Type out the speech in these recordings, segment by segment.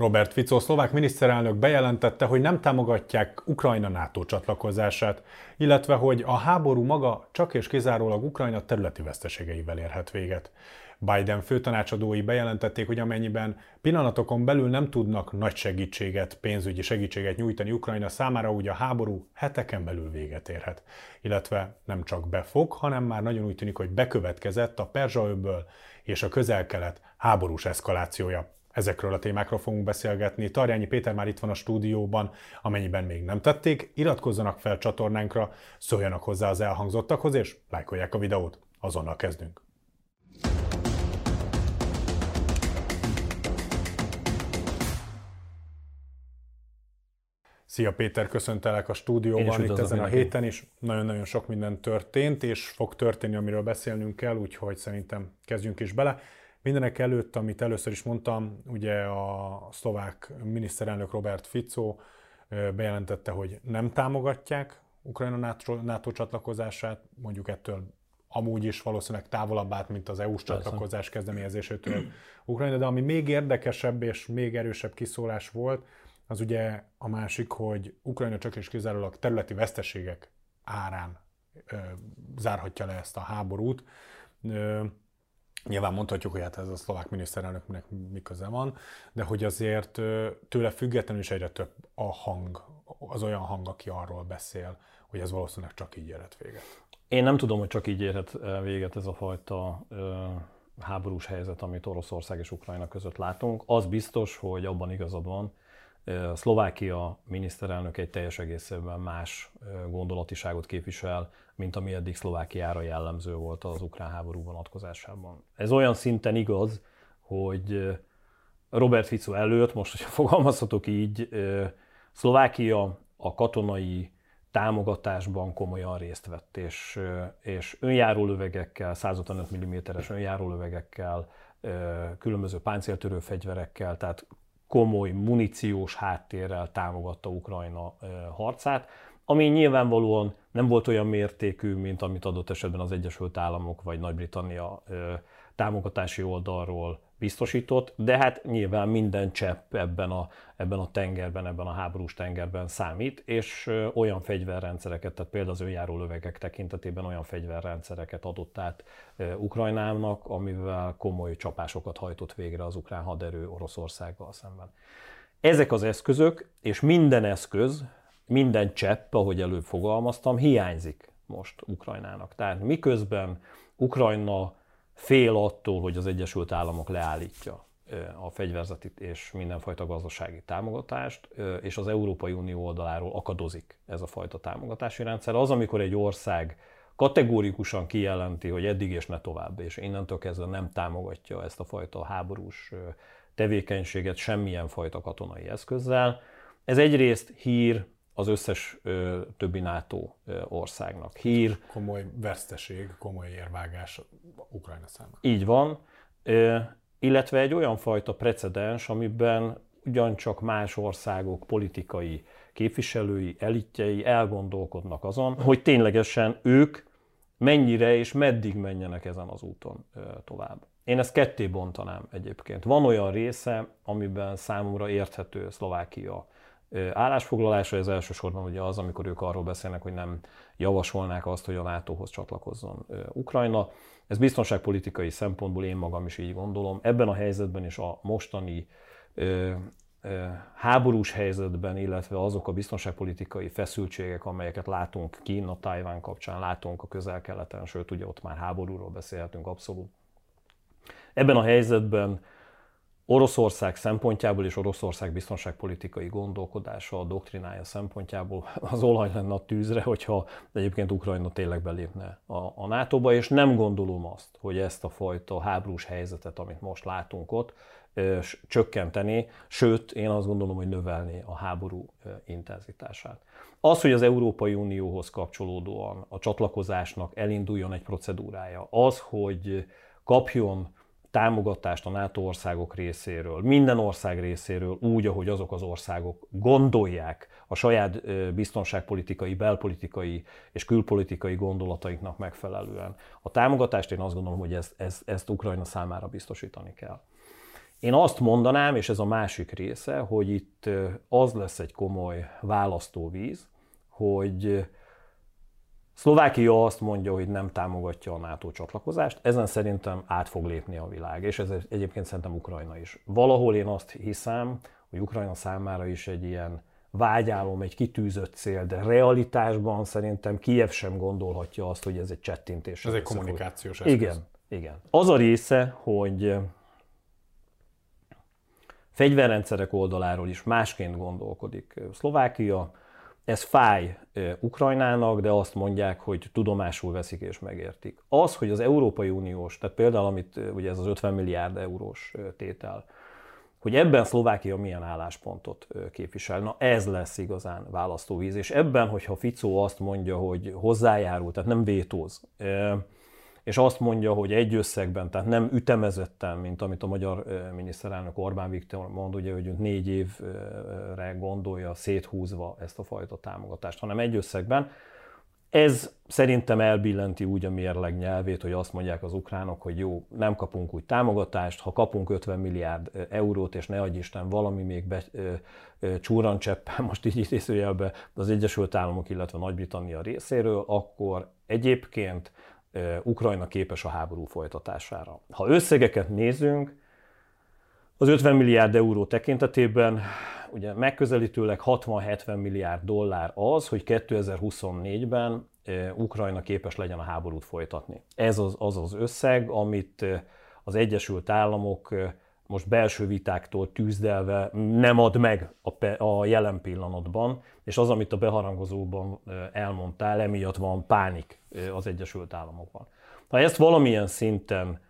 Robert Fico, szlovák miniszterelnök bejelentette, hogy nem támogatják Ukrajna NATO csatlakozását, illetve hogy a háború maga csak és kizárólag Ukrajna területi veszteségeivel érhet véget. Biden főtanácsadói bejelentették, hogy amennyiben pillanatokon belül nem tudnak nagy segítséget, pénzügyi segítséget nyújtani Ukrajna számára, úgy a háború heteken belül véget érhet. Illetve nem csak befog, hanem már nagyon úgy tűnik, hogy bekövetkezett a Perzsa és a közel-kelet háborús eszkalációja. Ezekről a témákról fogunk beszélgetni. Tarjányi Péter már itt van a stúdióban, amennyiben még nem tették, iratkozzanak fel csatornánkra, szóljanak hozzá az elhangzottakhoz, és lájkolják a videót. Azonnal kezdünk. Szia Péter, köszöntelek a stúdióban itt ezen a héten is. Nagyon-nagyon sok minden történt, és fog történni, amiről beszélnünk kell, úgyhogy szerintem kezdjünk is bele. Mindenek előtt, amit először is mondtam, ugye a szlovák miniszterelnök Robert Fico bejelentette, hogy nem támogatják Ukrajna NATO, NATO csatlakozását, mondjuk ettől amúgy is valószínűleg távolabb állt, mint az EU-s csatlakozás kezdeményezésétől Ukrajna, de ami még érdekesebb és még erősebb kiszólás volt, az ugye a másik, hogy Ukrajna csak és kizárólag területi veszteségek árán ö, zárhatja le ezt a háborút. Ö, Nyilván mondhatjuk, hogy hát ez a szlovák miniszterelnöknek mi köze van, de hogy azért tőle függetlenül is egyre több a hang, az olyan hang, aki arról beszél, hogy ez valószínűleg csak így érhet véget. Én nem tudom, hogy csak így érhet véget ez a fajta háborús helyzet, amit Oroszország és Ukrajna között látunk. Az biztos, hogy abban igazad van, Szlovákia miniszterelnök egy teljes egészében más gondolatiságot képvisel, mint ami eddig Szlovákiára jellemző volt az ukrán háború vonatkozásában. Ez olyan szinten igaz, hogy Robert Fico előtt, most, hogyha fogalmazhatok így, Szlovákia a katonai támogatásban komolyan részt vett, és, és önjáró lövegekkel, 155 mm-es önjáró lövegekkel, különböző páncéltörő fegyverekkel, tehát komoly muníciós háttérrel támogatta Ukrajna harcát, ami nyilvánvalóan nem volt olyan mértékű, mint amit adott esetben az Egyesült Államok vagy Nagy-Britannia támogatási oldalról biztosított, de hát nyilván minden csepp ebben a, ebben a tengerben, ebben a háborús tengerben számít, és olyan fegyverrendszereket, tehát például az önjáró lövegek tekintetében olyan fegyverrendszereket adott át Ukrajnának, amivel komoly csapásokat hajtott végre az ukrán haderő Oroszországgal szemben. Ezek az eszközök, és minden eszköz, minden csepp, ahogy előbb fogalmaztam, hiányzik most Ukrajnának. Tehát miközben Ukrajna fél attól, hogy az Egyesült Államok leállítja a fegyverzeti és mindenfajta gazdasági támogatást, és az Európai Unió oldaláról akadozik ez a fajta támogatási rendszer. Az, amikor egy ország kategórikusan kijelenti, hogy eddig és ne tovább, és innentől kezdve nem támogatja ezt a fajta háborús tevékenységet semmilyen fajta katonai eszközzel. Ez egyrészt hír az összes ö, többi NATO ö, országnak. Hír. Komoly veszteség, komoly érvágás Ukrajna számára. Így van. Ö, illetve egy olyan fajta precedens, amiben ugyancsak más országok politikai képviselői, elitjei elgondolkodnak azon, hogy ténylegesen ők mennyire és meddig menjenek ezen az úton tovább. Én ezt ketté bontanám egyébként. Van olyan része, amiben számomra érthető Szlovákia állásfoglalása, ez elsősorban ugye az, amikor ők arról beszélnek, hogy nem javasolnák azt, hogy a NATO-hoz csatlakozzon Ukrajna. Ez biztonságpolitikai szempontból én magam is így gondolom. Ebben a helyzetben is a mostani háborús helyzetben, illetve azok a biztonságpolitikai feszültségek, amelyeket látunk Kína, Tajván kapcsán, látunk a közel-keleten, sőt ugye ott már háborúról beszélhetünk abszolút. Ebben a helyzetben Oroszország szempontjából és Oroszország biztonságpolitikai gondolkodása, a doktrinája szempontjából az olaj lenne a tűzre, hogyha egyébként Ukrajna tényleg belépne a, a NATO-ba, és nem gondolom azt, hogy ezt a fajta háborús helyzetet, amit most látunk ott, csökkenteni, sőt, én azt gondolom, hogy növelni a háború intenzitását. Az, hogy az Európai Unióhoz kapcsolódóan a csatlakozásnak elinduljon egy procedúrája, az, hogy kapjon támogatást a NATO országok részéről, minden ország részéről úgy, ahogy azok az országok gondolják a saját biztonságpolitikai, belpolitikai és külpolitikai gondolataiknak megfelelően. A támogatást én azt gondolom, hogy ezt, ezt, ezt Ukrajna számára biztosítani kell. Én azt mondanám, és ez a másik része, hogy itt az lesz egy komoly választóvíz, hogy Szlovákia azt mondja, hogy nem támogatja a NATO csatlakozást, ezen szerintem át fog lépni a világ, és ez egyébként szerintem Ukrajna is. Valahol én azt hiszem, hogy Ukrajna számára is egy ilyen vágyálom, egy kitűzött cél, de realitásban szerintem Kiev sem gondolhatja azt, hogy ez egy csettintés. Ez egy kommunikációs eszköz. Igen, igen. Az a része, hogy fegyverrendszerek oldaláról is másként gondolkodik Szlovákia, ez fáj Ukrajnának, de azt mondják, hogy tudomásul veszik és megértik. Az, hogy az Európai Uniós, tehát például amit ugye ez az 50 milliárd eurós tétel, hogy ebben Szlovákia milyen álláspontot képvisel. Na ez lesz igazán választóvíz, és ebben, hogyha Ficó azt mondja, hogy hozzájárul, tehát nem vétóz, és azt mondja, hogy egy összegben, tehát nem ütemezetten, mint amit a magyar miniszterelnök Orbán Viktor mond, ugye, hogy négy évre gondolja széthúzva ezt a fajta támogatást, hanem egy összegben, ez szerintem elbillenti úgy a mérleg nyelvét, hogy azt mondják az ukránok, hogy jó, nem kapunk úgy támogatást, ha kapunk 50 milliárd eurót, és ne adj Isten, valami még be, csúrancseppen, most így idézőjelbe az Egyesült Államok, illetve Nagy-Britannia részéről, akkor egyébként Ukrajna képes a háború folytatására. Ha összegeket nézünk, az 50 milliárd euró tekintetében ugye megközelítőleg 60-70 milliárd dollár az, hogy 2024-ben Ukrajna képes legyen a háborút folytatni. Ez az az, az összeg, amit az Egyesült Államok most belső vitáktól tűzdelve nem ad meg a, a jelen pillanatban, és az, amit a beharangozóban elmondtál, emiatt van pánik az Egyesült Államokban. Ha ezt valamilyen szinten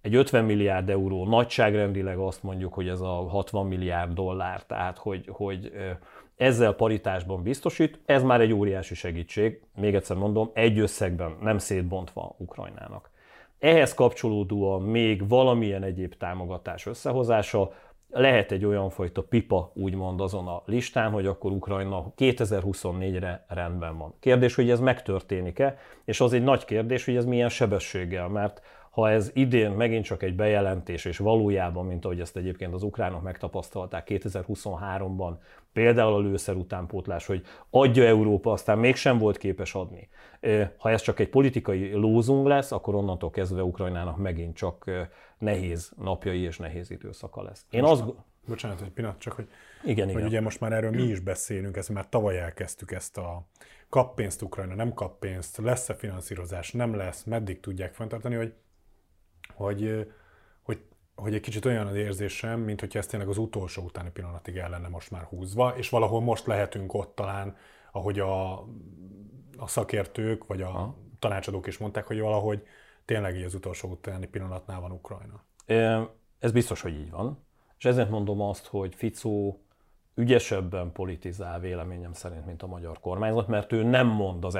egy 50 milliárd euró nagyságrendileg azt mondjuk, hogy ez a 60 milliárd dollár, tehát hogy, hogy ezzel paritásban biztosít, ez már egy óriási segítség, még egyszer mondom, egy összegben, nem szétbontva Ukrajnának. Ehhez kapcsolódóan még valamilyen egyéb támogatás összehozása, lehet egy olyan fajta pipa, úgymond azon a listán, hogy akkor Ukrajna 2024-re rendben van. Kérdés, hogy ez megtörténik-e, és az egy nagy kérdés, hogy ez milyen sebességgel, mert ha ez idén megint csak egy bejelentés, és valójában, mint ahogy ezt egyébként az ukránok megtapasztalták 2023-ban, például a lőszer utánpótlás, hogy adja Európa, aztán mégsem volt képes adni. Ha ez csak egy politikai lózung lesz, akkor onnantól kezdve Ukrajnának megint csak nehéz napjai és nehéz időszaka lesz. Én most, azt... Bocsánat, egy pillanat, csak hogy, igen, hogy igen. ugye most már erről mi is beszélünk, ezt már tavaly elkezdtük ezt a kap pénzt Ukrajna, nem kap pénzt, lesz-e finanszírozás, nem lesz, meddig tudják fenntartani, hogy hogy, hogy, hogy egy kicsit olyan az érzésem, mint hogy ez tényleg az utolsó utáni pillanatig el lenne most már húzva, és valahol most lehetünk ott talán, ahogy a, a szakértők, vagy a ha. tanácsadók is mondták, hogy valahogy tényleg így az utolsó utáni pillanatnál van Ukrajna. Ez biztos, hogy így van. És ezért mondom azt, hogy Ficó ügyesebben politizál véleményem szerint, mint a magyar kormányzat, mert ő nem mond az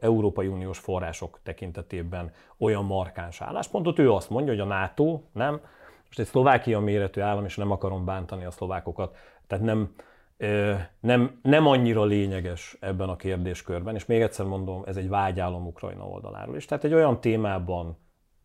Európai Uniós források tekintetében olyan markáns álláspontot, ő azt mondja, hogy a NATO nem, most egy Szlovákia méretű állam, és nem akarom bántani a szlovákokat, tehát nem, nem, nem annyira lényeges ebben a kérdéskörben, és még egyszer mondom, ez egy vágyálom Ukrajna oldaláról is. Tehát egy olyan témában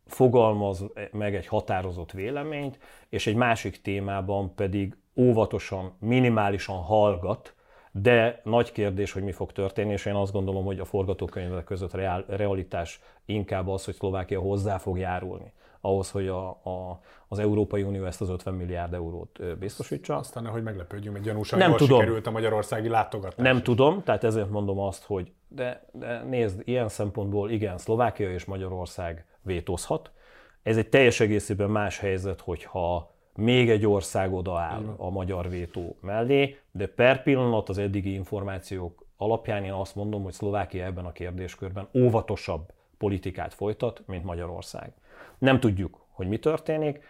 fogalmaz meg egy határozott véleményt, és egy másik témában pedig óvatosan, minimálisan hallgat, de nagy kérdés, hogy mi fog történni, és én azt gondolom, hogy a forgatókönyvek között realitás inkább az, hogy Szlovákia hozzá fog járulni ahhoz, hogy a, a, az Európai Unió ezt az 50 milliárd eurót biztosítsa. Aztán, hogy meglepődjünk, egy gyanúsan nem tudom. sikerült a magyarországi látogatás. Nem is. tudom, tehát ezért mondom azt, hogy de, de nézd, ilyen szempontból igen, Szlovákia és Magyarország vétózhat. Ez egy teljes egészében más helyzet, hogyha még egy ország odaáll a magyar vétó mellé, de per pillanat az eddigi információk alapján én azt mondom, hogy Szlovákia ebben a kérdéskörben óvatosabb politikát folytat, mint Magyarország. Nem tudjuk, hogy mi történik.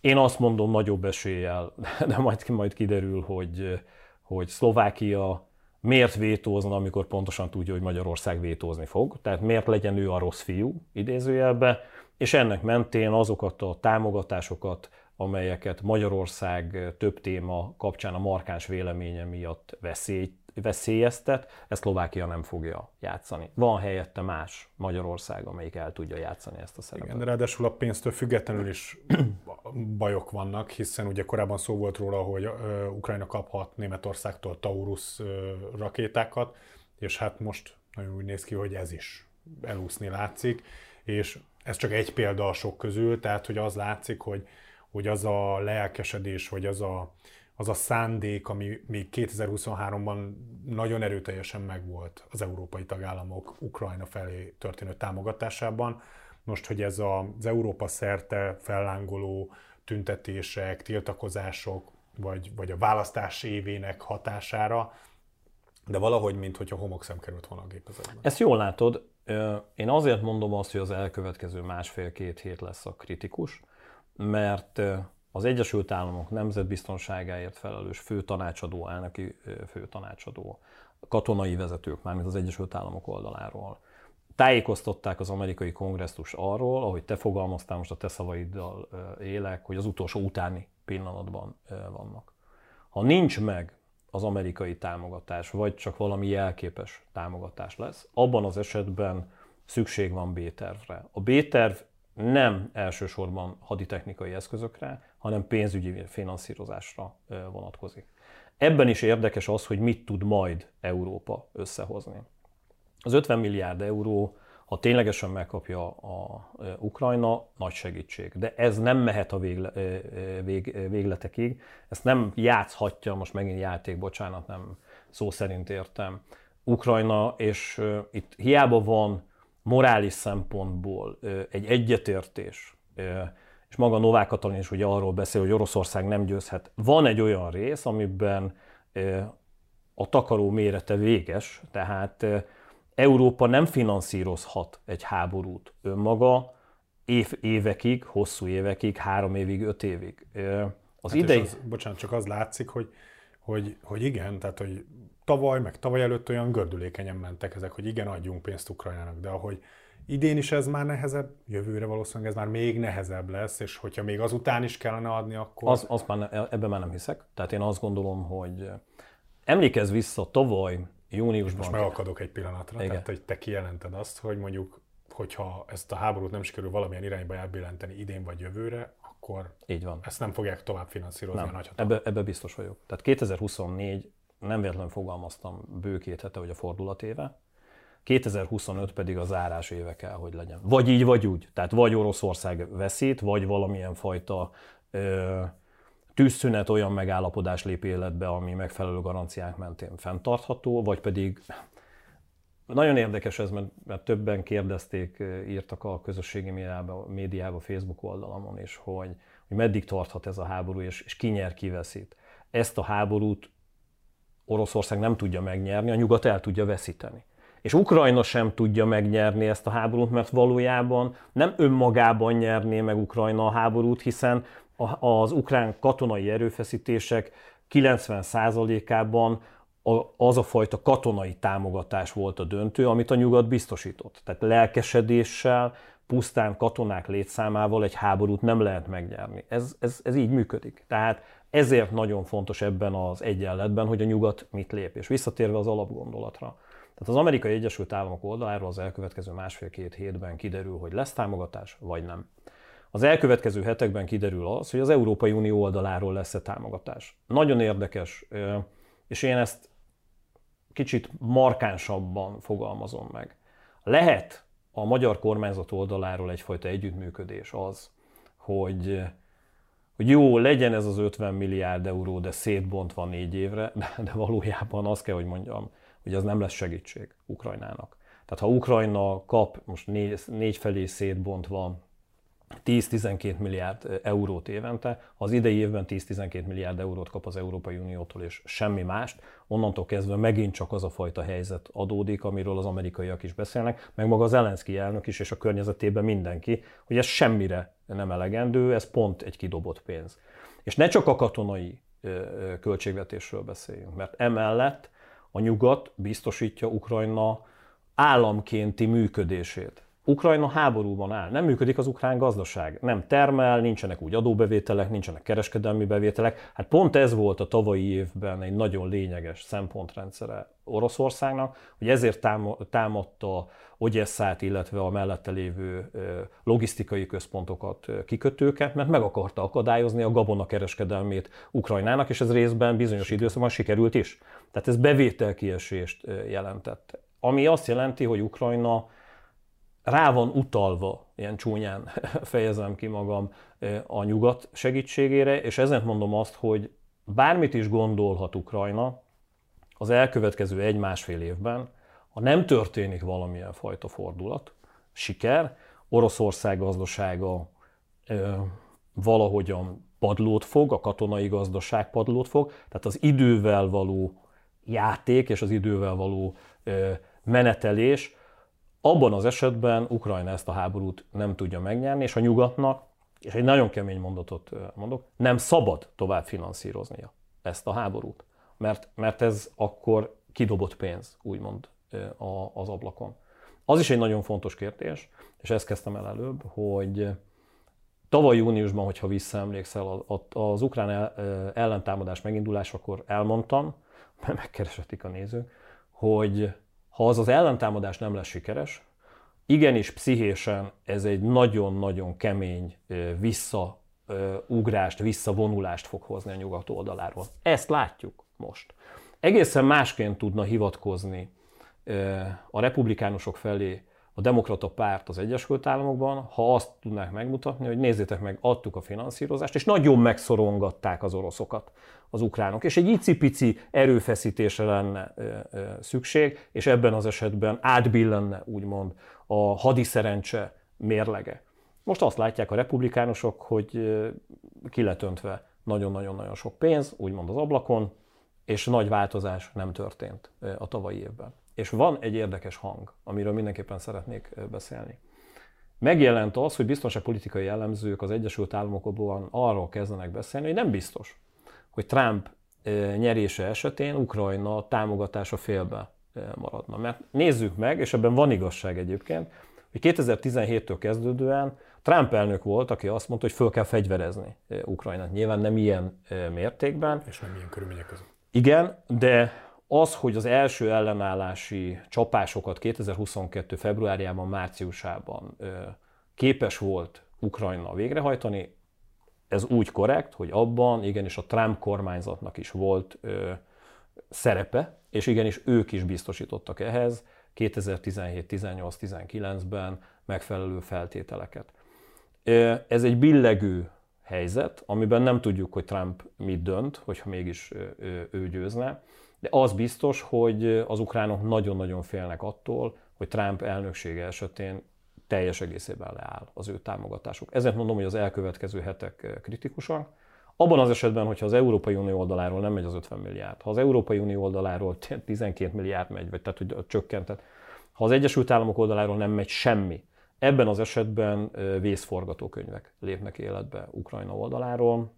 Én azt mondom nagyobb eséllyel, de majd, majd kiderül, hogy, hogy Szlovákia miért vétózna, amikor pontosan tudja, hogy Magyarország vétózni fog. Tehát miért legyen ő a rossz fiú, idézőjelbe, és ennek mentén azokat a támogatásokat, amelyeket Magyarország több téma kapcsán a markáns véleménye miatt veszélyt veszélyeztet, ezt Szlovákia nem fogja játszani. Van helyette más Magyarország, amelyik el tudja játszani ezt a szerepet. Igen, ráadásul a pénztől függetlenül is bajok vannak, hiszen ugye korábban szó volt róla, hogy Ukrajna kaphat Németországtól Taurus uh, rakétákat, és hát most nagyon úgy néz ki, hogy ez is elúszni látszik, és ez csak egy példa a sok közül, tehát hogy az látszik, hogy, hogy az a lelkesedés, vagy az a, az a szándék, ami még 2023-ban nagyon erőteljesen megvolt az európai tagállamok Ukrajna felé történő támogatásában. Most, hogy ez az Európa szerte fellángoló tüntetések, tiltakozások, vagy, vagy a választás évének hatására, de valahogy, mint hogyha homokszem került volna a gépezetben. Ezt jól látod. Én azért mondom azt, hogy az elkövetkező másfél-két hét lesz a kritikus, mert az Egyesült Államok nemzetbiztonságáért felelős főtanácsadó, elnöki főtanácsadó, katonai vezetők, mármint az Egyesült Államok oldaláról, tájékoztatták az amerikai kongresszus arról, ahogy te fogalmaztál, most a te szavaiddal élek, hogy az utolsó utáni pillanatban vannak. Ha nincs meg az amerikai támogatás, vagy csak valami jelképes támogatás lesz, abban az esetben szükség van B-tervre. A B-terv nem elsősorban haditechnikai eszközökre, hanem pénzügyi finanszírozásra vonatkozik. Ebben is érdekes az, hogy mit tud majd Európa összehozni. Az 50 milliárd euró, ha ténylegesen megkapja a Ukrajna, nagy segítség. De ez nem mehet a végle, vég, végletekig, ezt nem játszhatja, most megint játék, bocsánat, nem szó szerint értem, Ukrajna, és itt hiába van morális szempontból egy egyetértés, és maga Novák Katalin is ugye arról beszél, hogy Oroszország nem győzhet. Van egy olyan rész, amiben a takaró mérete véges, tehát Európa nem finanszírozhat egy háborút önmaga év, évekig, hosszú évekig, három évig, öt évig. Az hát idei... Az, bocsánat, csak az látszik, hogy, hogy, hogy igen, tehát hogy tavaly, meg tavaly előtt olyan gördülékenyen mentek ezek, hogy igen, adjunk pénzt Ukrajnának, de ahogy idén is ez már nehezebb, jövőre valószínűleg ez már még nehezebb lesz, és hogyha még azután is kellene adni, akkor... Az, az már, ebben már nem hiszek. Tehát én azt gondolom, hogy emlékezz vissza tavaly júniusban... Most megakadok egy pillanatra, Igen. tehát hogy te kijelented azt, hogy mondjuk, hogyha ezt a háborút nem sikerül valamilyen irányba elbillenteni idén vagy jövőre, akkor Így van. ezt nem fogják tovább finanszírozni nem. a nagyhatalmak. Ebbe, ebbe biztos vagyok. Tehát 2024 nem véletlenül fogalmaztam bő két hete, hogy a fordulatéve, 2025 pedig a zárás éve kell, hogy legyen. Vagy így, vagy úgy. Tehát vagy Oroszország veszít, vagy valamilyen fajta ö, tűzszünet olyan megállapodás lép életbe, ami megfelelő garanciák mentén fenntartható, vagy pedig nagyon érdekes ez, mert, mert többen kérdezték, írtak a közösségi médiába, médiába Facebook oldalamon is, hogy, hogy meddig tarthat ez a háború, és, és ki nyer, ki veszít. Ezt a háborút Oroszország nem tudja megnyerni, a nyugat el tudja veszíteni. És Ukrajna sem tudja megnyerni ezt a háborút, mert valójában nem önmagában nyerné meg Ukrajna a háborút, hiszen az ukrán katonai erőfeszítések 90%-ában az a fajta katonai támogatás volt a döntő, amit a nyugat biztosított. Tehát lelkesedéssel, pusztán katonák létszámával egy háborút nem lehet megnyerni. Ez, ez, ez így működik. Tehát ezért nagyon fontos ebben az egyenletben, hogy a nyugat mit lép. És visszatérve az alapgondolatra. Tehát az Amerikai Egyesült Államok oldaláról az elkövetkező másfél-két hétben kiderül, hogy lesz támogatás, vagy nem. Az elkövetkező hetekben kiderül az, hogy az Európai Unió oldaláról lesz-e támogatás. Nagyon érdekes, és én ezt kicsit markánsabban fogalmazom meg. Lehet a magyar kormányzat oldaláról egyfajta együttműködés az, hogy, hogy jó, legyen ez az 50 milliárd euró, de szétbontva négy évre, de valójában azt kell, hogy mondjam, hogy az nem lesz segítség Ukrajnának. Tehát ha Ukrajna kap most négy, négy felé szétbontva 10-12 milliárd eurót évente, az idei évben 10-12 milliárd eurót kap az Európai Uniótól, és semmi mást, onnantól kezdve megint csak az a fajta helyzet adódik, amiről az amerikaiak is beszélnek, meg maga az Zelenszky elnök is, és a környezetében mindenki, hogy ez semmire nem elegendő, ez pont egy kidobott pénz. És ne csak a katonai költségvetésről beszéljünk, mert emellett a nyugat biztosítja Ukrajna államkénti működését. Ukrajna háborúban áll, nem működik az ukrán gazdaság, nem termel, nincsenek úgy adóbevételek, nincsenek kereskedelmi bevételek. Hát pont ez volt a tavalyi évben egy nagyon lényeges szempontrendszere Oroszországnak, hogy ezért támadta Ogyesszát, illetve a mellette lévő logisztikai központokat, kikötőket, mert meg akarta akadályozni a gabona kereskedelmét Ukrajnának, és ez részben bizonyos időszakban sikerült is. Tehát ez bevételkiesést jelentett. Ami azt jelenti, hogy Ukrajna rá van utalva, ilyen csúnyán fejezem ki magam, a nyugat segítségére, és ezen mondom azt, hogy bármit is gondolhat Ukrajna, az elkövetkező egy-másfél évben, ha nem történik valamilyen fajta fordulat, siker, Oroszország gazdasága ö, valahogyan padlót fog, a katonai gazdaság padlót fog, tehát az idővel való játék és az idővel való ö, menetelés abban az esetben Ukrajna ezt a háborút nem tudja megnyerni, és a nyugatnak, és egy nagyon kemény mondatot mondok, nem szabad tovább finanszíroznia ezt a háborút, mert, mert ez akkor kidobott pénz, úgymond az ablakon. Az is egy nagyon fontos kérdés, és ezt kezdtem el előbb, hogy tavaly júniusban, hogyha visszaemlékszel, az ukrán ellentámadás megindulásakor elmondtam, mert megkeresetik a nézők, hogy ha az az ellentámadás nem lesz sikeres, igenis pszichésen ez egy nagyon-nagyon kemény visszaugrást, visszavonulást fog hozni a nyugat oldaláról. Ezt látjuk most. Egészen másként tudna hivatkozni a republikánusok felé a demokrata párt az Egyesült Államokban, ha azt tudnák megmutatni, hogy nézzétek meg, adtuk a finanszírozást, és nagyon megszorongatták az oroszokat az ukránok. És egy icipici erőfeszítésre lenne szükség, és ebben az esetben átbillenne úgymond a hadiszerencse mérlege. Most azt látják a republikánusok, hogy kiletöntve nagyon-nagyon-nagyon sok pénz, úgymond az ablakon, és nagy változás nem történt a tavalyi évben. És van egy érdekes hang, amiről mindenképpen szeretnék beszélni. Megjelent az, hogy biztonságpolitikai jellemzők az Egyesült Államokban arról kezdenek beszélni, hogy nem biztos, hogy Trump nyerése esetén Ukrajna támogatása félbe maradna. Mert nézzük meg, és ebben van igazság egyébként, hogy 2017-től kezdődően Trump elnök volt, aki azt mondta, hogy föl kell fegyverezni Ukrajnát. Nyilván nem ilyen mértékben. És nem ilyen körülmények között. Igen, de az, hogy az első ellenállási csapásokat 2022. februárjában, márciusában képes volt Ukrajna végrehajtani, ez úgy korrekt, hogy abban igenis a Trump kormányzatnak is volt ö, szerepe, és igenis ők is biztosítottak ehhez 2017, 18, 19-ben megfelelő feltételeket. Ez egy billegő helyzet, amiben nem tudjuk, hogy Trump mit dönt, hogyha mégis ő győzne, de az biztos, hogy az ukránok nagyon-nagyon félnek attól, hogy Trump elnöksége esetén teljes egészében leáll az ő támogatásuk. Ezért mondom, hogy az elkövetkező hetek kritikusak. Abban az esetben, hogyha az Európai Unió oldaláról nem megy az 50 milliárd, ha az Európai Unió oldaláról 12 milliárd megy, vagy tehát hogy csökkentett, ha az Egyesült Államok oldaláról nem megy semmi, ebben az esetben vészforgatókönyvek lépnek életbe Ukrajna oldaláról,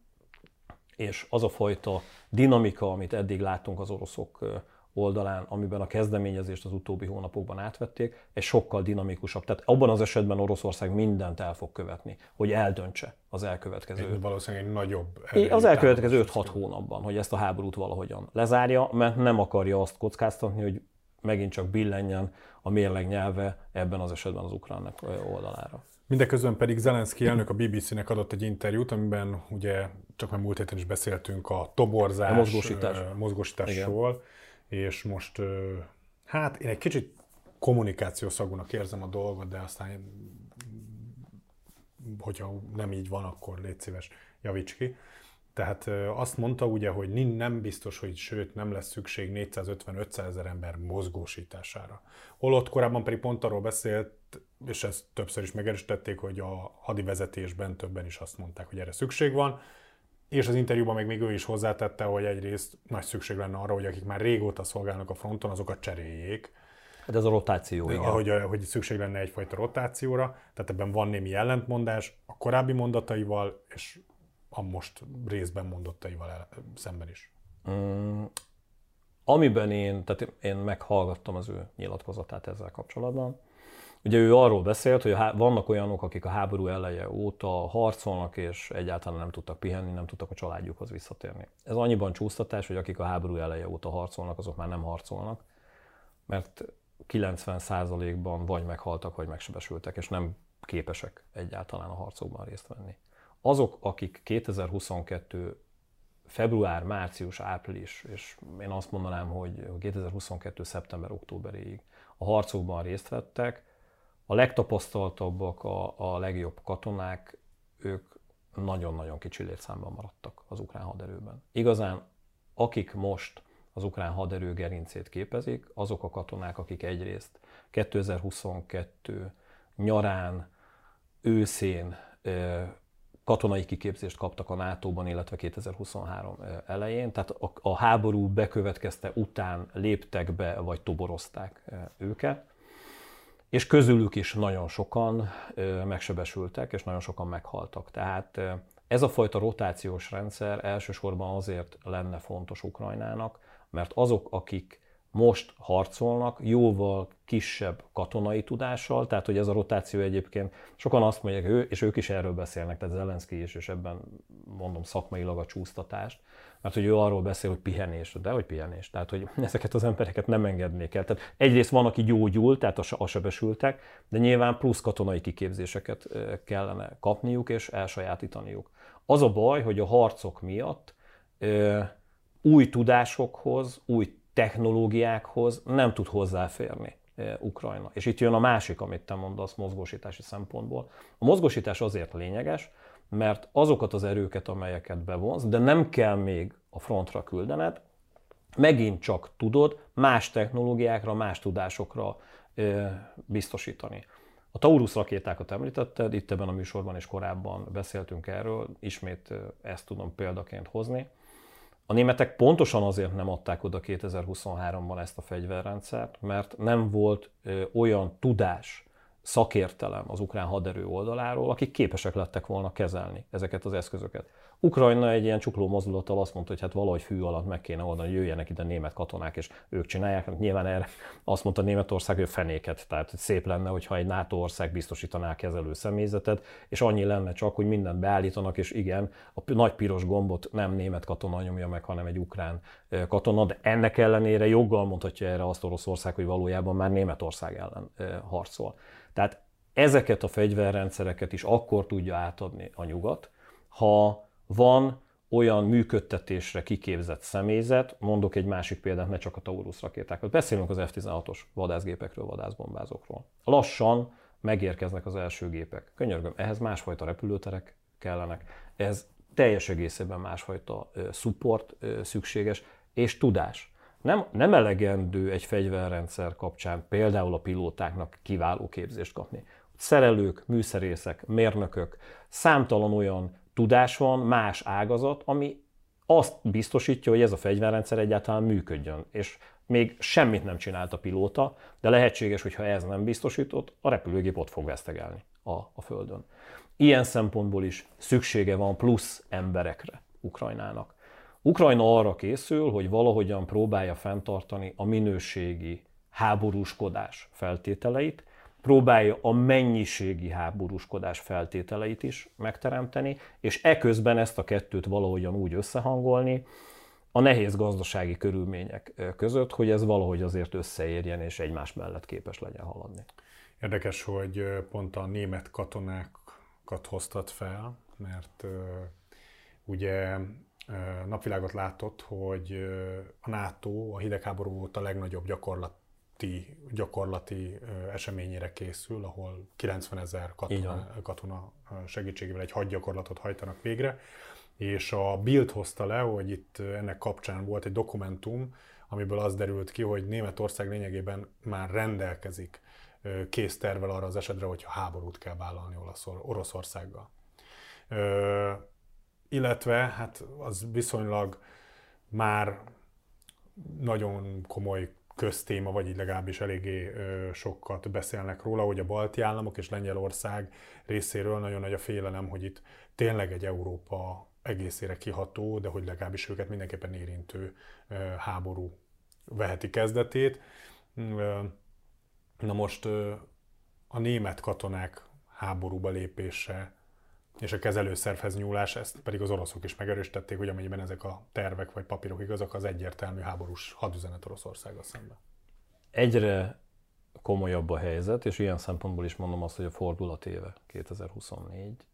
és az a fajta dinamika, amit eddig láttunk az oroszok oldalán, amiben a kezdeményezést az utóbbi hónapokban átvették, egy sokkal dinamikusabb. Tehát abban az esetben Oroszország mindent el fog követni, hogy eldöntse az elkövetkező. Egy, valószínűleg egy nagyobb. Az elkövetkező 5-6 hónapban, hogy ezt a háborút valahogyan lezárja, mert nem akarja azt kockáztatni, hogy megint csak billenjen a mérleg nyelve ebben az esetben az ukránnak oldalára. Mindeközben pedig Zelenszky elnök a BBC-nek adott egy interjút, amiben ugye csak már múlt héten is beszéltünk a toborzás, a mozgósítás. mozgósításról, és most hát én egy kicsit kommunikációszagúnak érzem a dolgot, de aztán hogyha nem így van, akkor légy szíves, javíts ki. Tehát azt mondta ugye, hogy nem biztos, hogy sőt nem lesz szükség 450-500 ezer ember mozgósítására. Holott korábban pedig pont arról beszélt, és ezt többször is megerősítették, hogy a hadi vezetésben többen is azt mondták, hogy erre szükség van. És az interjúban még, még ő is hozzátette, hogy egyrészt nagy szükség lenne arra, hogy akik már régóta szolgálnak a fronton, azokat cseréljék. Hát ez a rotáció. Hogy, hogy szükség lenne egyfajta rotációra, tehát ebben van némi ellentmondás a korábbi mondataival, és a most részben mondottaival el, szemben is. Mm, amiben én, tehát én meghallgattam az ő nyilatkozatát ezzel kapcsolatban, Ugye ő arról beszélt, hogy vannak olyanok, akik a háború eleje óta harcolnak, és egyáltalán nem tudtak pihenni, nem tudtak a családjukhoz visszatérni. Ez annyiban csúsztatás, hogy akik a háború eleje óta harcolnak, azok már nem harcolnak, mert 90%-ban vagy meghaltak, vagy megsebesültek, és nem képesek egyáltalán a harcokban részt venni. Azok, akik 2022 február, március, április, és én azt mondanám, hogy 2022. szeptember, októberig a harcokban részt vettek, a legtapasztaltabbak, a, a legjobb katonák, ők nagyon-nagyon kicsi létszámban maradtak az ukrán haderőben. Igazán, akik most az ukrán haderő gerincét képezik, azok a katonák, akik egyrészt 2022 nyarán, őszén katonai kiképzést kaptak a NATO-ban, illetve 2023 elején, tehát a, háború bekövetkezte után léptek be, vagy toborozták őket, és közülük is nagyon sokan megsebesültek, és nagyon sokan meghaltak. Tehát ez a fajta rotációs rendszer elsősorban azért lenne fontos Ukrajnának, mert azok, akik most harcolnak, jóval kisebb katonai tudással, tehát hogy ez a rotáció egyébként, sokan azt mondják, ő, és ők is erről beszélnek, tehát Zelenszky is, és ebben mondom szakmailag a csúsztatást, mert hogy ő arról beszél, hogy pihenés, de hogy pihenés, tehát hogy ezeket az embereket nem engednék el. Tehát egyrészt van, aki gyógyul, tehát a, a sebesültek, de nyilván plusz katonai kiképzéseket kellene kapniuk és elsajátítaniuk. Az a baj, hogy a harcok miatt új tudásokhoz, új technológiákhoz nem tud hozzáférni Ukrajna. És itt jön a másik, amit te mondasz mozgósítási szempontból. A mozgósítás azért lényeges, mert azokat az erőket, amelyeket bevonsz, de nem kell még a frontra küldened, megint csak tudod más technológiákra, más tudásokra biztosítani. A Taurus rakétákat említetted, itt ebben a műsorban is korábban beszéltünk erről, ismét ezt tudom példaként hozni. A németek pontosan azért nem adták oda 2023-ban ezt a fegyverrendszert, mert nem volt ö, olyan tudás, szakértelem az ukrán haderő oldaláról, akik képesek lettek volna kezelni ezeket az eszközöket. Ukrajna egy ilyen csukló mozdulattal azt mondta, hogy hát valahogy fű alatt meg kéne oldani, hogy jöjjenek ide német katonák, és ők csinálják. Hát nyilván erre azt mondta Németország, hogy fenéket, tehát szép lenne, hogyha egy NATO ország biztosítaná kezelő személyzetet, és annyi lenne csak, hogy mindent beállítanak, és igen, a nagy piros gombot nem német katona nyomja meg, hanem egy ukrán katona, de ennek ellenére joggal mondhatja erre azt Oroszország, hogy valójában már Németország ellen harcol. Tehát ezeket a fegyverrendszereket is akkor tudja átadni a nyugat, ha van olyan működtetésre kiképzett személyzet, mondok egy másik példát, ne csak a Taurus rakétákat. Beszélünk az F-16-os vadászgépekről, vadászbombázókról. Lassan megérkeznek az első gépek. Könyörgöm, ehhez másfajta repülőterek kellenek, ez teljes egészében másfajta support szükséges, és tudás. Nem, nem elegendő egy fegyverrendszer kapcsán például a pilótáknak kiváló képzést kapni. Szerelők, műszerészek, mérnökök, számtalan olyan tudás van, más ágazat, ami azt biztosítja, hogy ez a fegyverrendszer egyáltalán működjön. És még semmit nem csinált a pilóta, de lehetséges, hogy ha ez nem biztosított, a repülőgép ott fog vesztegelni a, a Földön. Ilyen szempontból is szüksége van plusz emberekre Ukrajnának. Ukrajna arra készül, hogy valahogyan próbálja fenntartani a minőségi háborúskodás feltételeit, próbálja a mennyiségi háborúskodás feltételeit is megteremteni, és eközben ezt a kettőt valahogyan úgy összehangolni, a nehéz gazdasági körülmények között, hogy ez valahogy azért összeérjen és egymás mellett képes legyen haladni. Érdekes, hogy pont a német katonákat hoztat fel, mert ugye napvilágot látott, hogy a NATO a hidegháború óta a legnagyobb gyakorlati, gyakorlati eseményére készül, ahol 90 ezer katona, katona segítségével egy hadgyakorlatot hajtanak végre, és a Bild hozta le, hogy itt ennek kapcsán volt egy dokumentum, amiből az derült ki, hogy Németország lényegében már rendelkezik kész tervel arra az esetre, hogyha háborút kell vállalni Oroszországgal. Illetve hát az viszonylag már nagyon komoly köztéma, vagy így legalábbis eléggé sokat beszélnek róla, hogy a balti államok és Lengyelország részéről nagyon nagy a félelem, hogy itt tényleg egy Európa egészére kiható, de hogy legalábbis őket mindenképpen érintő háború veheti kezdetét. Na most a német katonák háborúba lépése és a kezelőszervhez nyúlás, ezt pedig az oroszok is megerősítették, hogy amennyiben ezek a tervek vagy papírok igazak, az egyértelmű háborús hadüzenet Oroszországgal szemben. Egyre komolyabb a helyzet, és ilyen szempontból is mondom azt, hogy a fordulat éve 2024,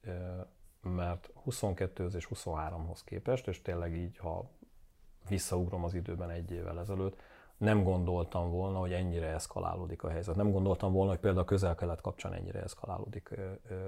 mert 22 és 23-hoz képest, és tényleg így, ha visszaugrom az időben egy évvel ezelőtt, nem gondoltam volna, hogy ennyire eszkalálódik a helyzet. Nem gondoltam volna, hogy például a közel-kelet kapcsán ennyire eszkalálódik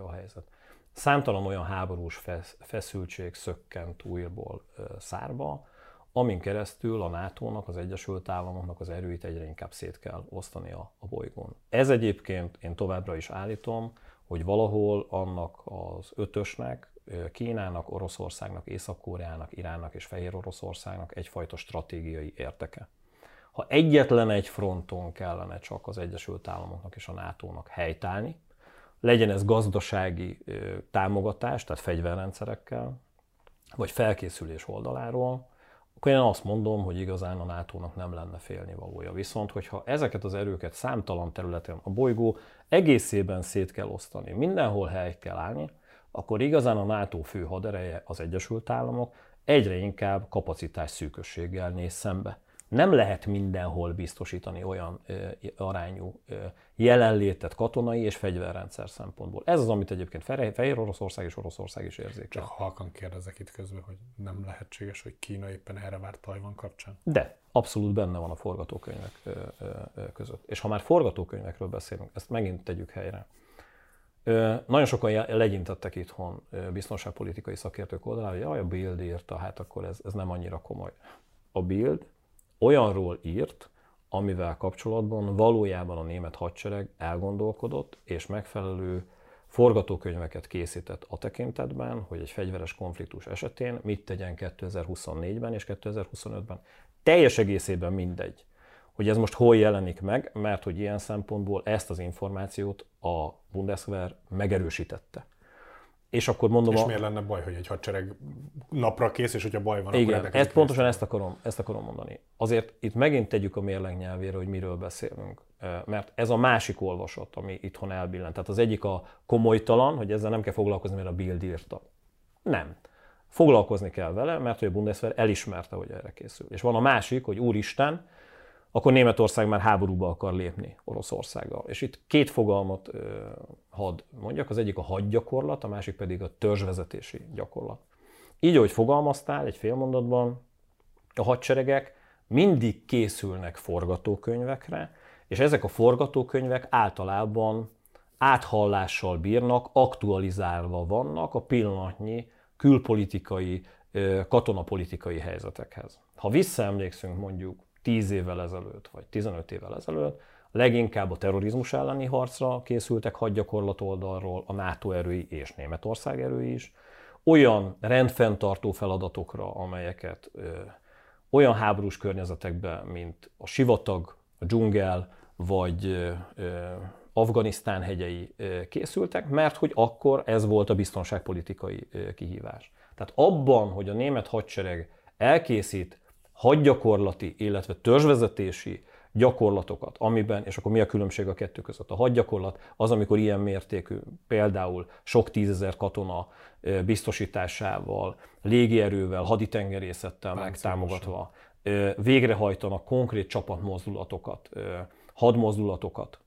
a helyzet. Számtalan olyan háborús feszültség szökkent újból szárba, amin keresztül a NATO-nak, az Egyesült Államoknak az erőit egyre inkább szét kell osztani a, a bolygón. Ez egyébként én továbbra is állítom, hogy valahol annak az ötösnek, Kínának, Oroszországnak, Észak-Koreának, Iránnak és Fehér Oroszországnak egyfajta stratégiai érteke. Ha egyetlen egy fronton kellene csak az Egyesült Államoknak és a NATO-nak helytállni, legyen ez gazdasági támogatás, tehát fegyverrendszerekkel, vagy felkészülés oldaláról, akkor én azt mondom, hogy igazán a NATO-nak nem lenne félnivalója. Viszont, hogyha ezeket az erőket számtalan területen a bolygó egészében szét kell osztani, mindenhol hely kell állni, akkor igazán a NATO fő hadereje, az Egyesült Államok egyre inkább kapacitás szűkösséggel néz szembe nem lehet mindenhol biztosítani olyan ö, arányú ö, jelenlétet katonai és fegyverrendszer szempontból. Ez az, amit egyébként Fehér Oroszország és Oroszország is érzékel. Csak halkan kérdezek itt közben, hogy nem lehetséges, hogy Kína éppen erre vár Tajvan kapcsán? De, abszolút benne van a forgatókönyvek ö, ö, között. És ha már forgatókönyvekről beszélünk, ezt megint tegyük helyre. Ö, nagyon sokan legyintettek itthon biztonságpolitikai szakértők oldalára, hogy jaj, a Bild írta, hát akkor ez, ez nem annyira komoly. A Bild olyanról írt, amivel kapcsolatban valójában a német hadsereg elgondolkodott, és megfelelő forgatókönyveket készített a tekintetben, hogy egy fegyveres konfliktus esetén mit tegyen 2024-ben és 2025-ben. Teljes egészében mindegy, hogy ez most hol jelenik meg, mert hogy ilyen szempontból ezt az információt a Bundeswehr megerősítette. És akkor mondom... És a... miért lenne baj, hogy egy hadsereg napra kész, és hogyha baj van, Igen, akkor ezt, pontosan ezt akarom, ezt akarom mondani. Azért itt megint tegyük a mérleg nyelvére, hogy miről beszélünk. Mert ez a másik olvasat, ami itthon elbillent. Tehát az egyik a komolytalan, hogy ezzel nem kell foglalkozni, mert a Bild írta. Nem. Foglalkozni kell vele, mert hogy a Bundeswehr elismerte, hogy erre készül. És van a másik, hogy úristen, akkor Németország már háborúba akar lépni Oroszországgal. És itt két fogalmat ö, had mondjak, az egyik a hadgyakorlat, a másik pedig a törzsvezetési gyakorlat. Így, ahogy fogalmaztál egy félmondatban, a hadseregek mindig készülnek forgatókönyvekre, és ezek a forgatókönyvek általában áthallással bírnak, aktualizálva vannak a pillanatnyi külpolitikai, katonapolitikai helyzetekhez. Ha visszaemlékszünk mondjuk 10 évvel ezelőtt, vagy 15 évvel ezelőtt, leginkább a terrorizmus elleni harcra készültek hadgyakorlat oldalról a NATO erői és Németország erői is, olyan rendfenntartó feladatokra, amelyeket ö, olyan háborús környezetekben, mint a sivatag, a dzsungel, vagy ö, Afganisztán hegyei készültek, mert hogy akkor ez volt a biztonságpolitikai kihívás. Tehát abban, hogy a német hadsereg elkészít hadgyakorlati, illetve törzsvezetési gyakorlatokat, amiben, és akkor mi a különbség a kettő között? A hadgyakorlat az, amikor ilyen mértékű, például sok tízezer katona biztosításával, légierővel, haditengerészettel megtámogatva végrehajtanak konkrét csapatmozdulatokat, hadmozdulatokat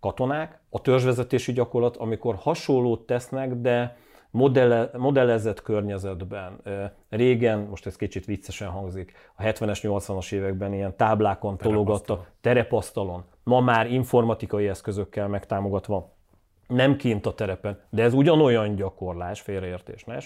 katonák. A törzsvezetési gyakorlat, amikor hasonlót tesznek, de modelle, modellezett környezetben. Régen, most ez kicsit viccesen hangzik, a 70-es, 80-as években ilyen táblákon tologatta, terepasztalon. Ma már informatikai eszközökkel megtámogatva, nem kint a terepen, de ez ugyanolyan gyakorlás, félreértés ne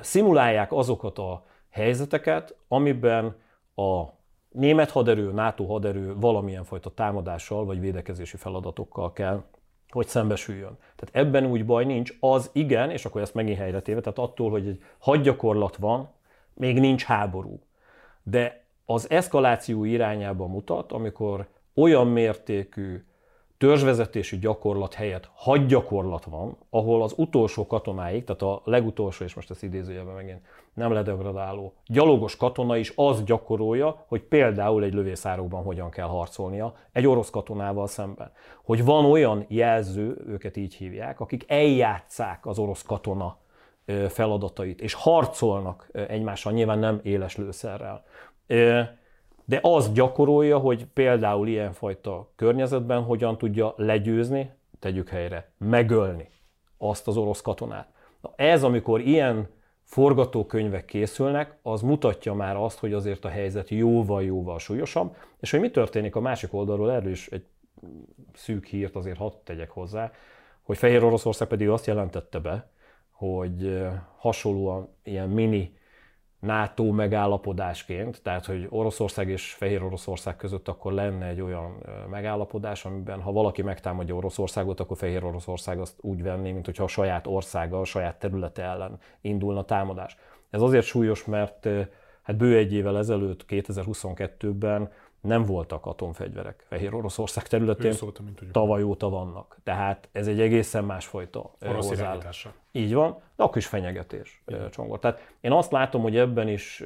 Szimulálják azokat a helyzeteket, amiben a német haderő, NATO haderő valamilyen fajta támadással vagy védekezési feladatokkal kell hogy szembesüljön. Tehát ebben úgy baj nincs, az igen, és akkor ezt megint helyre téve, tehát attól, hogy egy hadgyakorlat van, még nincs háború. De az eszkaláció irányába mutat, amikor olyan mértékű törzsvezetési gyakorlat helyett hadgyakorlat van, ahol az utolsó katonáig, tehát a legutolsó, és most ezt idézőjelben megint nem ledegradáló, gyalogos katona is azt gyakorolja, hogy például egy lövészárokban hogyan kell harcolnia egy orosz katonával szemben. Hogy van olyan jelző, őket így hívják, akik eljátszák az orosz katona feladatait, és harcolnak egymással, nyilván nem éles lőszerrel de az gyakorolja, hogy például ilyenfajta környezetben hogyan tudja legyőzni, tegyük helyre, megölni azt az orosz katonát. Na ez, amikor ilyen forgatókönyvek készülnek, az mutatja már azt, hogy azért a helyzet jóval-jóval súlyosabb, és hogy mi történik a másik oldalról, erről is egy szűk hírt azért hadd tegyek hozzá, hogy Fehér Oroszország pedig azt jelentette be, hogy hasonlóan ilyen mini NATO megállapodásként, tehát hogy Oroszország és Fehér Oroszország között akkor lenne egy olyan megállapodás, amiben ha valaki megtámadja Oroszországot, akkor Fehér Oroszország azt úgy venné, mint hogyha a saját országa, a saját területe ellen indulna támadás. Ez azért súlyos, mert hát bő egy évvel ezelőtt, 2022-ben nem voltak atomfegyverek Fehér Oroszország területén, szólt, mint tavaly óta vannak. Tehát ez egy egészen másfajta Orosz Így van, de akkor is fenyegetés, Igen. Csongor. Tehát én azt látom, hogy ebben is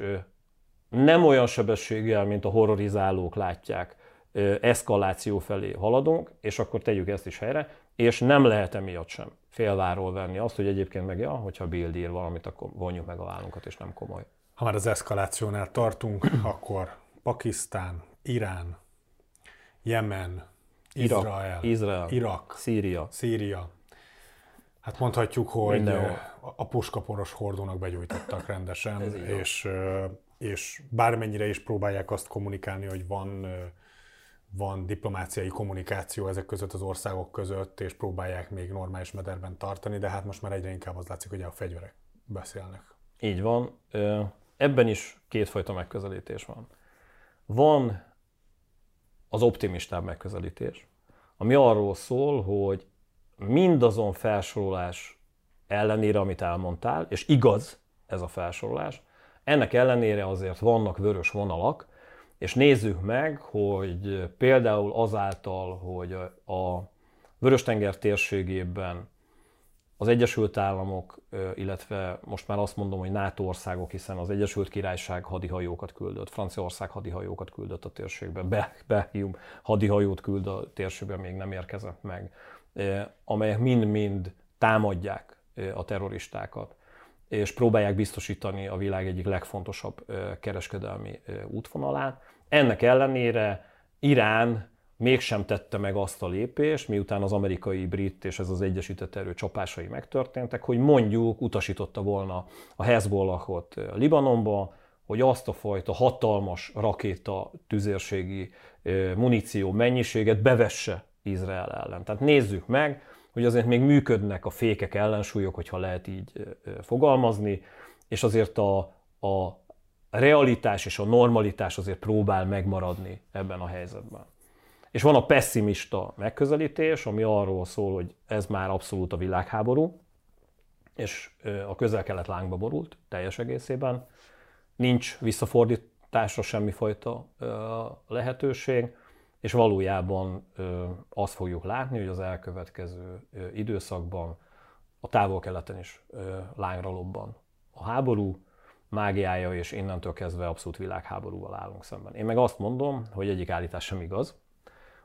nem olyan sebességgel, mint a horrorizálók látják, eszkaláció felé haladunk, és akkor tegyük ezt is helyre, és nem lehet emiatt sem félváról venni azt, hogy egyébként meg, ja, hogyha Bill ír valamit, akkor vonjuk meg a vállunkat, és nem komoly. Ha már az eszkalációnál tartunk, akkor Pakisztán, Irán, Jemen, Irak, Izrael, Izrael, Irak, Szíria. Szíria. Hát mondhatjuk, hogy Mindenhol. a puskaporos hordónak begyújtottak rendesen, és, és bármennyire is próbálják azt kommunikálni, hogy van, van diplomáciai kommunikáció ezek között az országok között, és próbálják még normális mederben tartani, de hát most már egyre inkább az látszik, hogy a fegyverek beszélnek. Így van. Ebben is kétfajta megközelítés van. Van az optimistább megközelítés, ami arról szól, hogy mindazon felsorolás ellenére, amit elmondtál, és igaz ez a felsorolás, ennek ellenére azért vannak vörös vonalak, és nézzük meg, hogy például azáltal, hogy a Vörös-tenger térségében az Egyesült Államok, illetve most már azt mondom, hogy NATO országok, hiszen az Egyesült Királyság hadihajókat küldött, Franciaország hadihajókat küldött a térségbe, Belgium hadihajót küld a térségbe, még nem érkezett meg, amelyek mind-mind támadják a terroristákat, és próbálják biztosítani a világ egyik legfontosabb kereskedelmi útvonalát. Ennek ellenére Irán mégsem tette meg azt a lépést, miután az amerikai, brit és ez az egyesített erő csapásai megtörténtek, hogy mondjuk utasította volna a Hezbollahot Libanonba, hogy azt a fajta hatalmas rakéta tüzérségi muníció mennyiséget bevesse Izrael ellen. Tehát nézzük meg, hogy azért még működnek a fékek, ellensúlyok, hogyha lehet így fogalmazni, és azért a, a realitás és a normalitás azért próbál megmaradni ebben a helyzetben. És van a pessimista megközelítés, ami arról szól, hogy ez már abszolút a világháború, és a közel-kelet lángba borult teljes egészében. Nincs visszafordításra semmifajta lehetőség, és valójában azt fogjuk látni, hogy az elkövetkező időszakban a távol-keleten is lángra lobban a háború, mágiája, és innentől kezdve abszolút világháborúval állunk szemben. Én meg azt mondom, hogy egyik állítás sem igaz,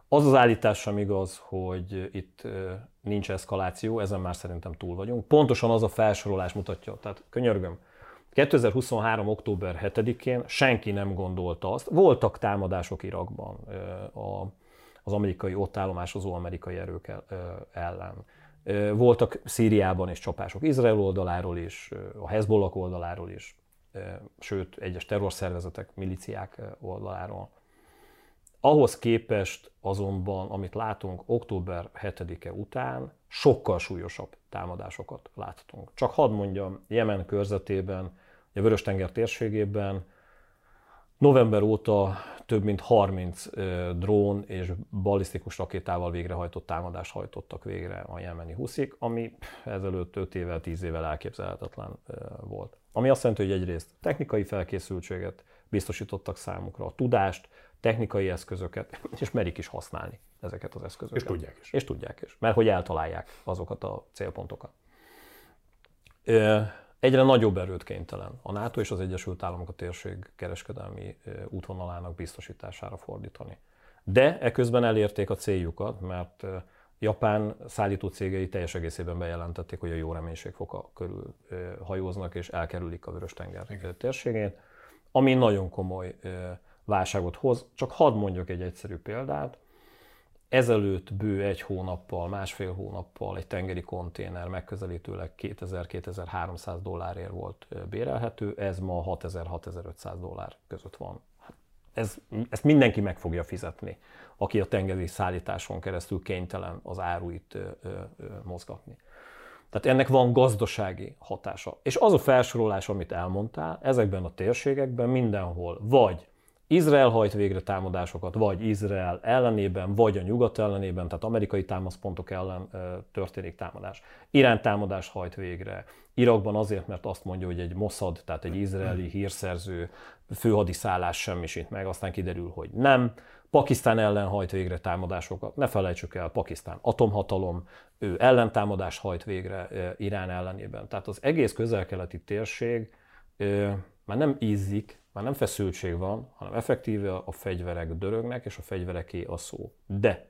az az állítás sem igaz, hogy itt nincs eszkaláció, ezen már szerintem túl vagyunk. Pontosan az a felsorolás mutatja, tehát könyörgöm, 2023. október 7-én senki nem gondolta azt, voltak támadások Irakban az amerikai ott állomásozó amerikai erők ellen. Voltak Szíriában is csapások Izrael oldaláról is, a Hezbollah oldaláról is, sőt, egyes terrorszervezetek, miliciák oldaláról. Ahhoz képest azonban, amit látunk október 7-e után, sokkal súlyosabb támadásokat láthatunk. Csak hadd mondjam, Jemen körzetében, a Vörös-tenger térségében november óta több mint 30 drón és ballisztikus rakétával végrehajtott támadást hajtottak végre a jemeni huszik, ami ezelőtt 5 évvel, 10 évvel elképzelhetetlen volt. Ami azt jelenti, hogy egyrészt technikai felkészültséget biztosítottak számukra, a tudást, technikai eszközöket, és merik is használni ezeket az eszközöket. És tudják is. És tudják is, mert hogy eltalálják azokat a célpontokat. Egyre nagyobb erőt kénytelen a NATO és az Egyesült Államok a térség kereskedelmi útvonalának biztosítására fordítani. De eközben elérték a céljukat, mert Japán szállító cégei teljes egészében bejelentették, hogy a jó reménységfoka körül hajóznak és elkerülik a Vörös-tenger térségét, ami nagyon komoly válságot hoz. Csak hadd mondjak egy egyszerű példát. Ezelőtt bő egy hónappal, másfél hónappal egy tengeri konténer megközelítőleg 2000-2300 dollárért volt bérelhető, ez ma 6000-6500 dollár között van. Ez, ezt mindenki meg fogja fizetni, aki a tengeri szállításon keresztül kénytelen az áruit ö, ö, mozgatni. Tehát ennek van gazdasági hatása. És az a felsorolás, amit elmondtál, ezekben a térségekben mindenhol vagy Izrael hajt végre támadásokat, vagy Izrael ellenében, vagy a nyugat ellenében, tehát amerikai támaszpontok ellen történik támadás. Irán támadást hajt végre. Irakban azért, mert azt mondja, hogy egy Mossad, tehát egy izraeli hírszerző főhadiszállás semmisít meg, aztán kiderül, hogy nem. Pakisztán ellen hajt végre támadásokat. Ne felejtsük el, Pakisztán atomhatalom, ő ellentámadást hajt végre Irán ellenében. Tehát az egész közel-keleti térség már nem ízik, már nem feszültség van, hanem effektíve a fegyverek dörögnek, és a fegyvereké a szó. De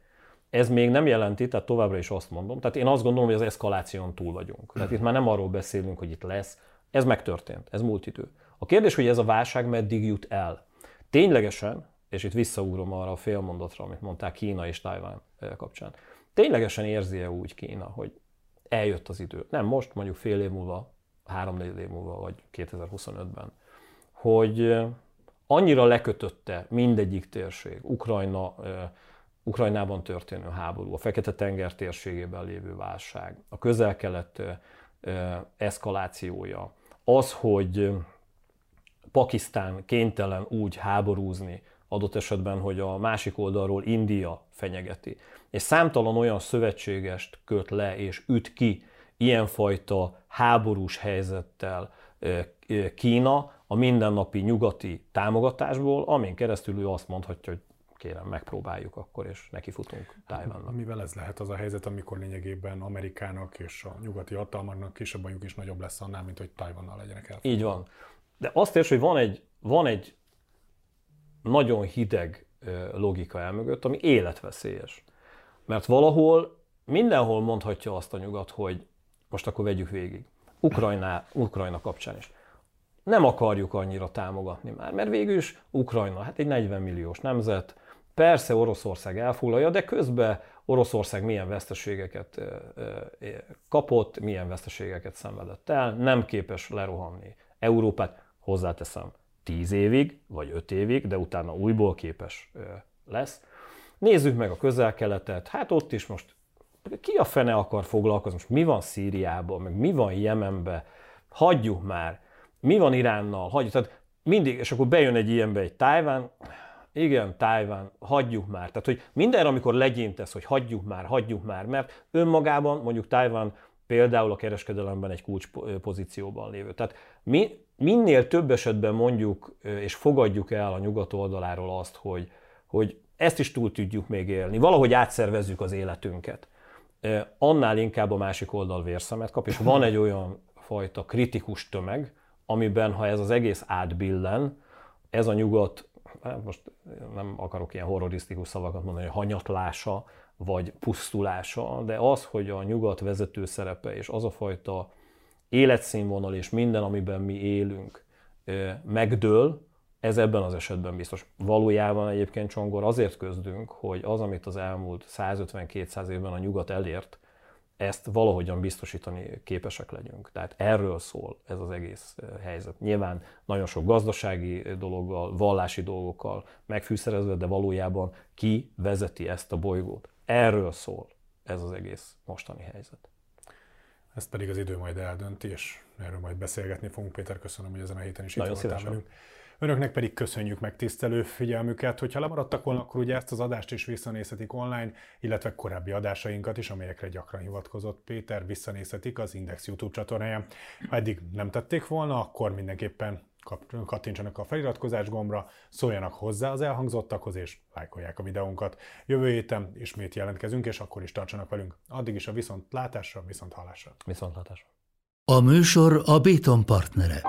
ez még nem jelenti, tehát továbbra is azt mondom, tehát én azt gondolom, hogy az eszkaláción túl vagyunk. Tehát itt már nem arról beszélünk, hogy itt lesz, ez megtörtént, ez múlt idő. A kérdés, hogy ez a válság meddig jut el. Ténylegesen, és itt visszaugrom arra a félmondatra, amit mondták Kína és Tajván eh, kapcsán, ténylegesen érzi-e úgy Kína, hogy eljött az idő? Nem most, mondjuk fél év múlva, három-négy év múlva, vagy 2025-ben hogy annyira lekötötte mindegyik térség, Ukrajna, Ukrajnában történő háború, a Fekete-tenger térségében lévő válság, a közel-kelet eszkalációja, az, hogy Pakisztán kénytelen úgy háborúzni, adott esetben, hogy a másik oldalról India fenyegeti. És számtalan olyan szövetségest köt le és üt ki ilyenfajta háborús helyzettel Kína, a mindennapi nyugati támogatásból, amin keresztül ő azt mondhatja, hogy kérem, megpróbáljuk akkor, és nekifutunk Tájvánnak. Mivel ez lehet az a helyzet, amikor lényegében Amerikának és a nyugati hatalmaknak kisebb bajuk is nagyobb lesz annál, mint hogy Tájvannal legyenek el. Így van. De azt érts, hogy van egy, van egy nagyon hideg logika elmögött, ami életveszélyes. Mert valahol, mindenhol mondhatja azt a nyugat, hogy most akkor vegyük végig. Ukrajna, Ukrajna kapcsán is nem akarjuk annyira támogatni már, mert végül is Ukrajna, hát egy 40 milliós nemzet, persze Oroszország elfoglalja, de közben Oroszország milyen veszteségeket kapott, milyen veszteségeket szenvedett el, nem képes lerohanni Európát, hozzáteszem, 10 évig, vagy 5 évig, de utána újból képes lesz. Nézzük meg a közel-keletet, hát ott is most ki a fene akar foglalkozni, most mi van Szíriában, meg mi van Jemenben, hagyjuk már, mi van Iránnal, hagyjuk, tehát mindig, és akkor bejön egy ilyenbe egy Tájván, igen, Tájván, hagyjuk már. Tehát, hogy mindenre, amikor legyintesz, hogy hagyjuk már, hagyjuk már, mert önmagában mondjuk Tájván például a kereskedelemben egy kulcs pozícióban lévő. Tehát mi, minél több esetben mondjuk és fogadjuk el a nyugat oldaláról azt, hogy, hogy ezt is túl tudjuk még élni, valahogy átszervezzük az életünket, annál inkább a másik oldal vérszemet kap, és van egy olyan fajta kritikus tömeg, amiben ha ez az egész átbillen, ez a nyugat, hát most nem akarok ilyen horrorisztikus szavakat mondani, hogy hanyatlása, vagy pusztulása, de az, hogy a nyugat vezető szerepe és az a fajta életszínvonal és minden, amiben mi élünk, megdől, ez ebben az esetben biztos. Valójában egyébként Csongor azért közdünk, hogy az, amit az elmúlt 150-200 évben a nyugat elért, ezt valahogyan biztosítani képesek legyünk. Tehát erről szól ez az egész eh, helyzet. Nyilván nagyon sok gazdasági eh, dologgal, vallási dolgokkal megfűszerezve, de valójában ki vezeti ezt a bolygót. Erről szól ez az egész mostani helyzet. Ezt pedig az idő majd eldönti, és erről majd beszélgetni fogunk. Péter, köszönöm, hogy ezen a héten is itt voltál velünk. Önöknek pedig köszönjük megtisztelő figyelmüket. Hogyha lemaradtak volna, akkor ugye ezt az adást is visszanézhetik online, illetve korábbi adásainkat is, amelyekre gyakran hivatkozott Péter, visszanézhetik az Index YouTube csatornáján. Ha eddig nem tették volna, akkor mindenképpen kattintsanak a feliratkozás gombra, szóljanak hozzá az elhangzottakhoz, és lájkolják a videónkat. Jövő héten ismét jelentkezünk, és akkor is tartsanak velünk. Addig is a viszontlátásra, viszont hallásra. Viszont. A műsor a Béton partnere.